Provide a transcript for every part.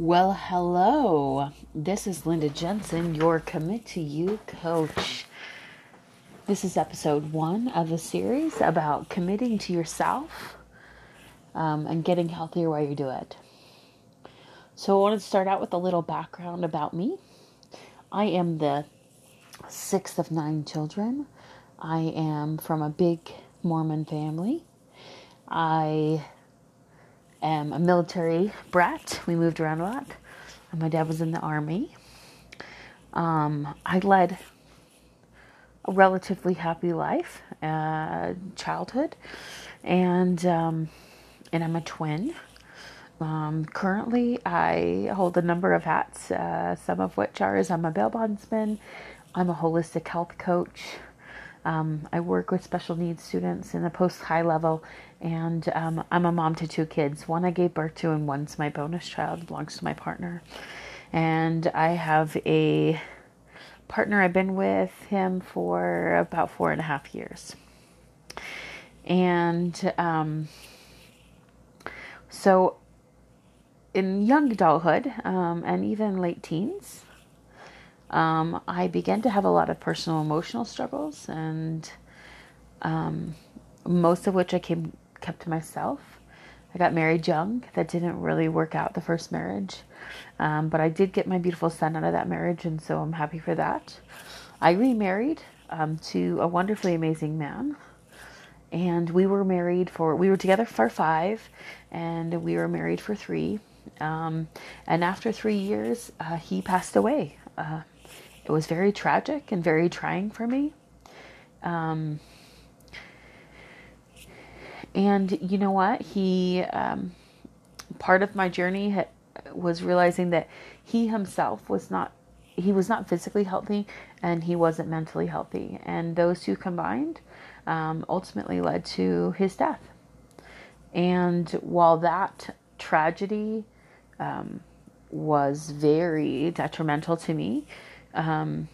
Well, hello. This is Linda Jensen, your Commit to You coach. This is episode one of a series about committing to yourself um, and getting healthier while you do it. So, I wanted to start out with a little background about me. I am the sixth of nine children. I am from a big Mormon family. I am a military brat. We moved around a lot. And My dad was in the army. Um, I led a relatively happy life, uh, childhood, and um, and I'm a twin. Um, currently, I hold a number of hats, uh, some of which are as I'm a bail bondsman, I'm a holistic health coach, um, I work with special needs students in the post high level, and um, I'm a mom to two kids. One I gave birth to, and one's my bonus child, belongs to my partner. And I have a partner I've been with him for about four and a half years. And um, so, in young adulthood um, and even late teens, um, I began to have a lot of personal emotional struggles, and um, most of which I came, kept to myself. I got married young. That didn't really work out the first marriage, um, but I did get my beautiful son out of that marriage, and so I'm happy for that. I remarried um, to a wonderfully amazing man, and we were married for we were together for five, and we were married for three. Um, and after three years, uh, he passed away. Uh, it was very tragic and very trying for me. Um, and you know what? He, um, part of my journey was realizing that he himself was not, he was not physically healthy and he wasn't mentally healthy. And those two combined um, ultimately led to his death. And while that tragedy um, was very detrimental to me, um,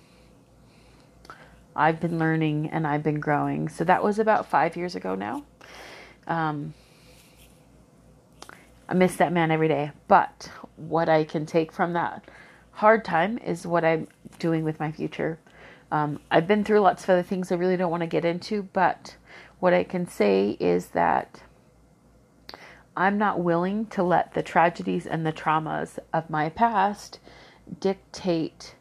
I've been learning and I've been growing. So that was about five years ago now. Um, I miss that man every day. But what I can take from that hard time is what I'm doing with my future. Um, I've been through lots of other things I really don't want to get into, but what I can say is that I'm not willing to let the tragedies and the traumas of my past dictate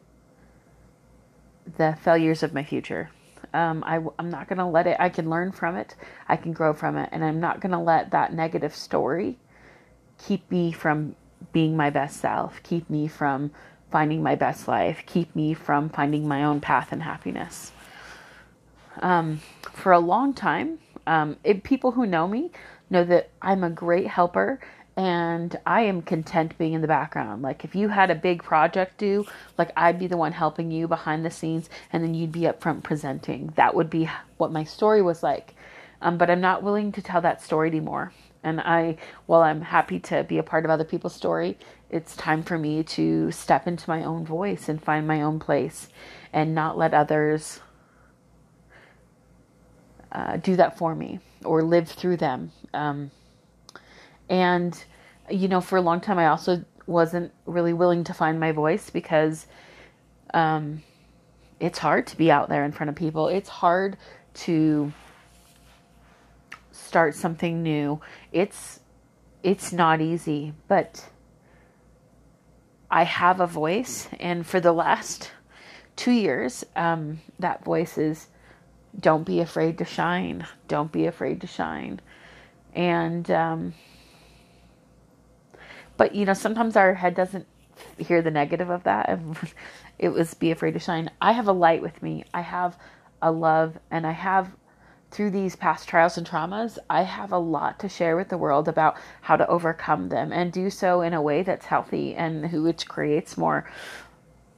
the failures of my future. Um, I, am not going to let it, I can learn from it, I can grow from it, and I'm not going to let that negative story keep me from being my best self, keep me from finding my best life, keep me from finding my own path and happiness. Um, for a long time, um, it, people who know me know that I'm a great helper and I am content being in the background. Like if you had a big project due, like I'd be the one helping you behind the scenes, and then you'd be up front presenting. That would be what my story was like. Um, but I'm not willing to tell that story anymore. And I, while I'm happy to be a part of other people's story, it's time for me to step into my own voice and find my own place, and not let others uh, do that for me or live through them. Um, and, you know, for a long time, I also wasn't really willing to find my voice because um, it's hard to be out there in front of people. It's hard to start something new. It's it's not easy, but I have a voice, and for the last two years, um, that voice is don't be afraid to shine. Don't be afraid to shine. And um, but you know, sometimes our head doesn't hear the negative of that. it was be afraid to shine. I have a light with me. I have a love, and I have through these past trials and traumas, I have a lot to share with the world about how to overcome them and do so in a way that's healthy and which creates more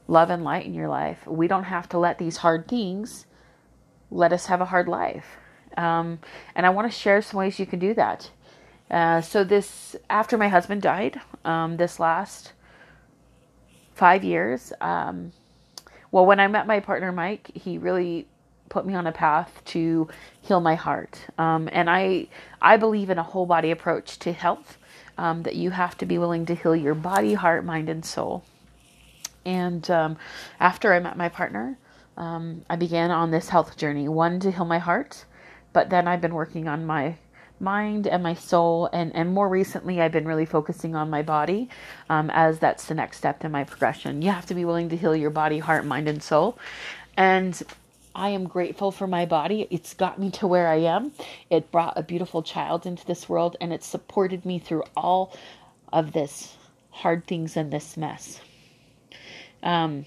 love and light in your life. We don't have to let these hard things let us have a hard life. Um, and I want to share some ways you can do that. Uh, so this after my husband died, um, this last five years. Um, well, when I met my partner Mike, he really put me on a path to heal my heart. Um, and I I believe in a whole body approach to health. um, that you have to be willing to heal your body, heart, mind, and soul. And um, after I met my partner, um, I began on this health journey one to heal my heart, but then I've been working on my mind and my soul and and more recently i've been really focusing on my body um, as that's the next step in my progression you have to be willing to heal your body heart mind and soul and I am grateful for my body. It's got me to where I am. It brought a beautiful child into this world and it supported me through all of this hard things and this mess. Um,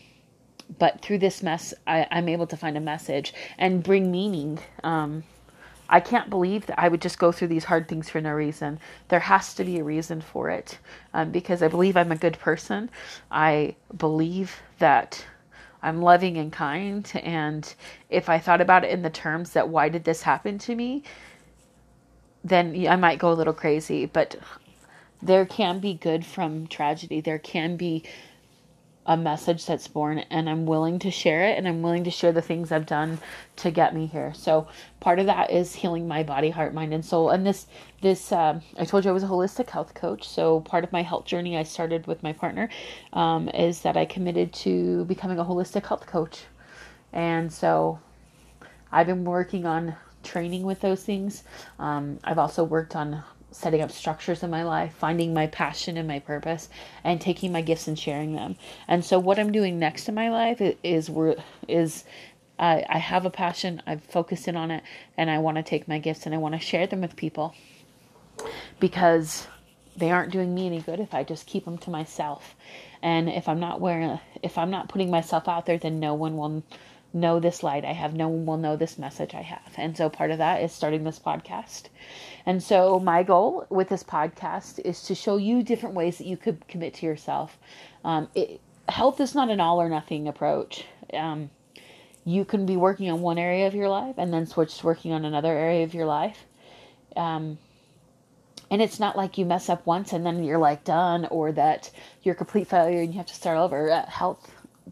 but through this mess, I, am able to find a message and bring meaning. Um, I can't believe that I would just go through these hard things for no reason. There has to be a reason for it um, because I believe I'm a good person. I believe that I'm loving and kind. And if I thought about it in the terms that why did this happen to me, then I might go a little crazy. But there can be good from tragedy. There can be a message that's born and I'm willing to share it and I'm willing to share the things I've done to get me here. So part of that is healing my body, heart, mind and soul. And this this um, I told you I was a holistic health coach. So part of my health journey I started with my partner um, is that I committed to becoming a holistic health coach. And so I've been working on training with those things. Um, I've also worked on setting up structures in my life, finding my passion and my purpose, and taking my gifts and sharing them. And so, what I'm doing next in my life is is, is uh, I have a passion, I've focused in on it, and I want to take my gifts and I want to share them with people because they aren't doing me any good if I just keep them to myself. And if I'm not wearing, if I'm not putting myself out there, then no one will know this light I have. No one will know this message I have. And so part of that is starting this podcast. And so my goal with this podcast is to show you different ways that you could commit to yourself. Um, it, health is not an all or nothing approach. Um, you can be working on one area of your life and then switch to working on another area of your life. Um, and it's not like you mess up once and then you're like done or that you're a complete failure and you have to start over. Uh, health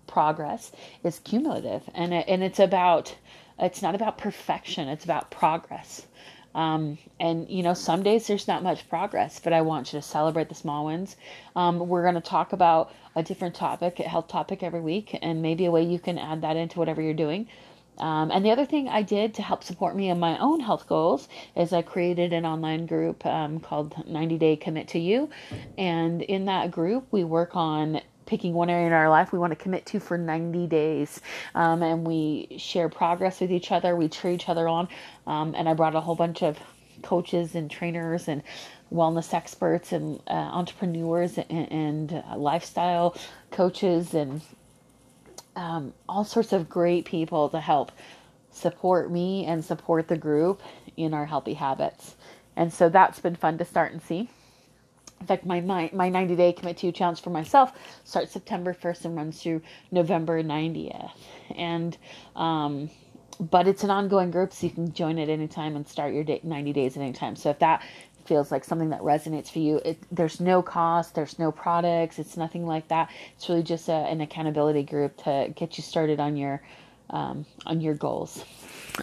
progress is cumulative. And it, and it's about it's not about perfection it's about progress. Um, and you know some days there's not much progress but i want you to celebrate the small wins. Um, we're going to talk about a different topic a health topic every week and maybe a way you can add that into whatever you're doing. Um, and the other thing I did to help support me in my own health goals is I created an online group um, called 90 Day Commit to You. And in that group, we work on picking one area in our life we want to commit to for 90 days. Um, and we share progress with each other, we cheer each other on. Um, and I brought a whole bunch of coaches and trainers and wellness experts and uh, entrepreneurs and, and uh, lifestyle coaches and um, all sorts of great people to help support me and support the group in our healthy habits. And so that's been fun to start and see. In fact, my, my, my 90 day commit to challenge for myself starts September 1st and runs through November 90th. And, um, but it's an ongoing group, so you can join at any time and start your day, 90 days at any time. So if that feels like something that resonates for you, it, there's no cost, there's no products, it's nothing like that. It's really just a, an accountability group to get you started on your um, on your goals.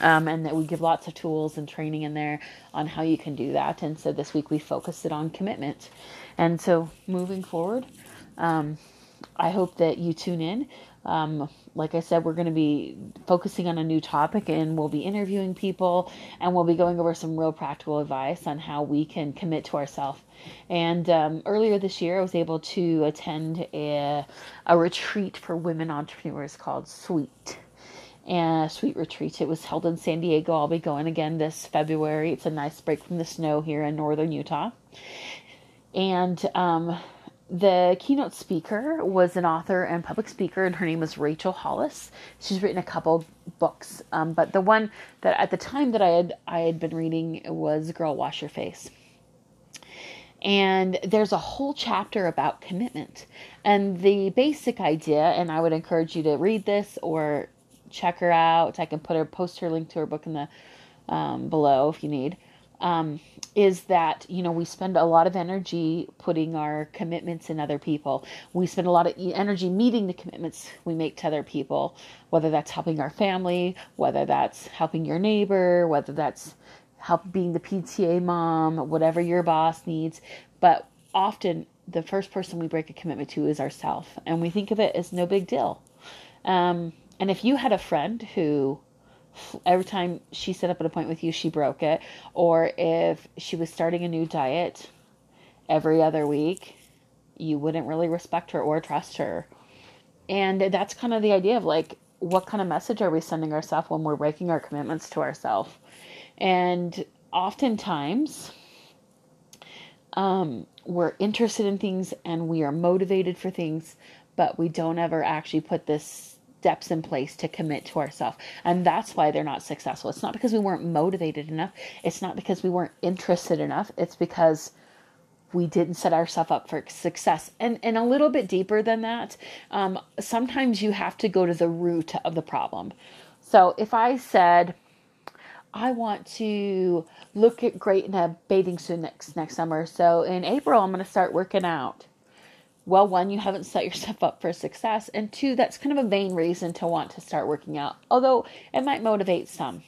Um, and that we give lots of tools and training in there on how you can do that. And so this week we focused it on commitment. And so moving forward, um, I hope that you tune in. Um, like I said, we're going to be focusing on a new topic and we'll be interviewing people and we'll be going over some real practical advice on how we can commit to ourselves. And um, earlier this year, I was able to attend a, a retreat for women entrepreneurs called Sweet and sweet retreat. It was held in San Diego. I'll be going again this February. It's a nice break from the snow here in northern Utah. And um, the keynote speaker was an author and public speaker, and her name was Rachel Hollis. She's written a couple books, um, but the one that at the time that I had I had been reading was "Girl, Wash Your Face." And there's a whole chapter about commitment. And the basic idea, and I would encourage you to read this or check her out. I can put her post her link to her book in the um, below if you need. Um, is that you know we spend a lot of energy putting our commitments in other people. We spend a lot of energy meeting the commitments we make to other people, whether that's helping our family, whether that's helping your neighbor, whether that's help being the PTA mom, whatever your boss needs. But often the first person we break a commitment to is ourselves, and we think of it as no big deal. Um, and if you had a friend who every time she set up an appointment with you, she broke it, or if she was starting a new diet every other week, you wouldn't really respect her or trust her. And that's kind of the idea of like, what kind of message are we sending ourselves when we're breaking our commitments to ourselves? And oftentimes, um, we're interested in things and we are motivated for things, but we don't ever actually put this steps in place to commit to ourselves. And that's why they're not successful. It's not because we weren't motivated enough. It's not because we weren't interested enough. It's because we didn't set ourselves up for success. And and a little bit deeper than that, um, sometimes you have to go to the root of the problem. So if I said, I want to look at great in a bathing suit next next summer, so in April I'm going to start working out. Well, one, you haven't set yourself up for success, and two, that's kind of a vain reason to want to start working out, although it might motivate some.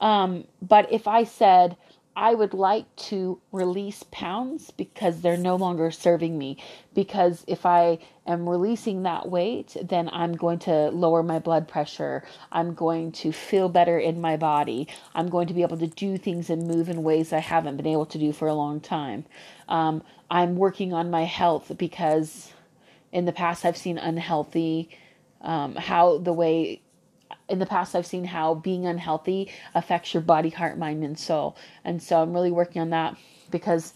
Um, but if I said, I would like to release pounds because they're no longer serving me. Because if I am releasing that weight, then I'm going to lower my blood pressure. I'm going to feel better in my body. I'm going to be able to do things and move in ways I haven't been able to do for a long time. Um, I'm working on my health because in the past I've seen unhealthy, um, how the way in the past I've seen how being unhealthy affects your body, heart, mind, and soul. And so I'm really working on that because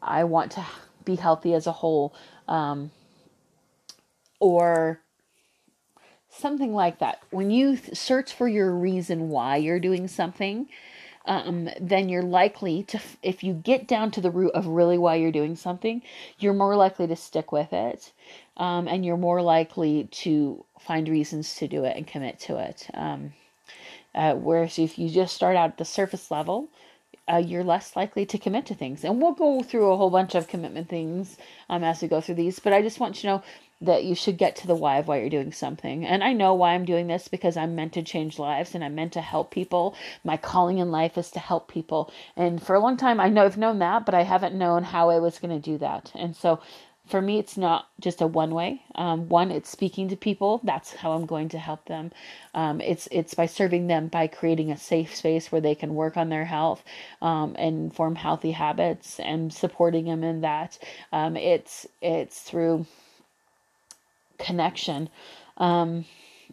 I want to be healthy as a whole. Um, or something like that. When you search for your reason why you're doing something, um, then you're likely to, if you get down to the root of really why you're doing something, you're more likely to stick with it. Um, and you're more likely to find reasons to do it and commit to it. Um, uh, whereas if you just start out at the surface level, uh, you're less likely to commit to things. And we'll go through a whole bunch of commitment things um, as we go through these, but I just want you to know that you should get to the why of why you're doing something. And I know why I'm doing this because I'm meant to change lives and I'm meant to help people. My calling in life is to help people. And for a long time I know I've known that, but I haven't known how I was going to do that. And so for me it's not just a one way um, one it's speaking to people that's how i'm going to help them um, it's it's by serving them by creating a safe space where they can work on their health um, and form healthy habits and supporting them in that um, it's it's through connection. Um,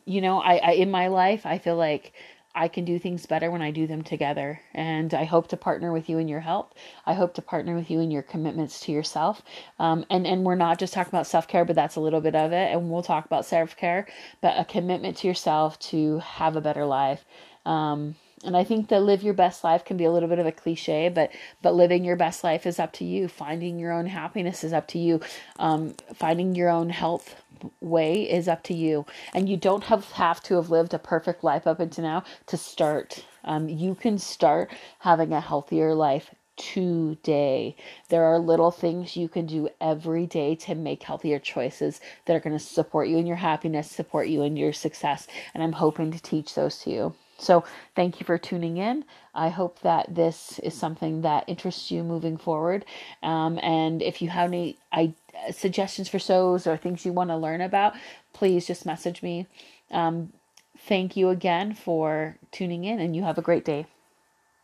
you know, I, I in my life, I feel like I can do things better when I do them together. And I hope to partner with you in your health. I hope to partner with you in your commitments to yourself. Um, and, and we're not just talking about self care, but that's a little bit of it. And we'll talk about self care, but a commitment to yourself to have a better life. Um, and I think that live your best life can be a little bit of a cliche, but but living your best life is up to you. Finding your own happiness is up to you. Um, finding your own health way is up to you. And you don't have, have to have lived a perfect life up until now to start. Um, you can start having a healthier life today. There are little things you can do every day to make healthier choices that are going to support you in your happiness, support you in your success. And I'm hoping to teach those to you. So, thank you for tuning in. I hope that this is something that interests you moving forward. Um, and if you have any I, suggestions for shows or things you want to learn about, please just message me. Um, thank you again for tuning in, and you have a great day.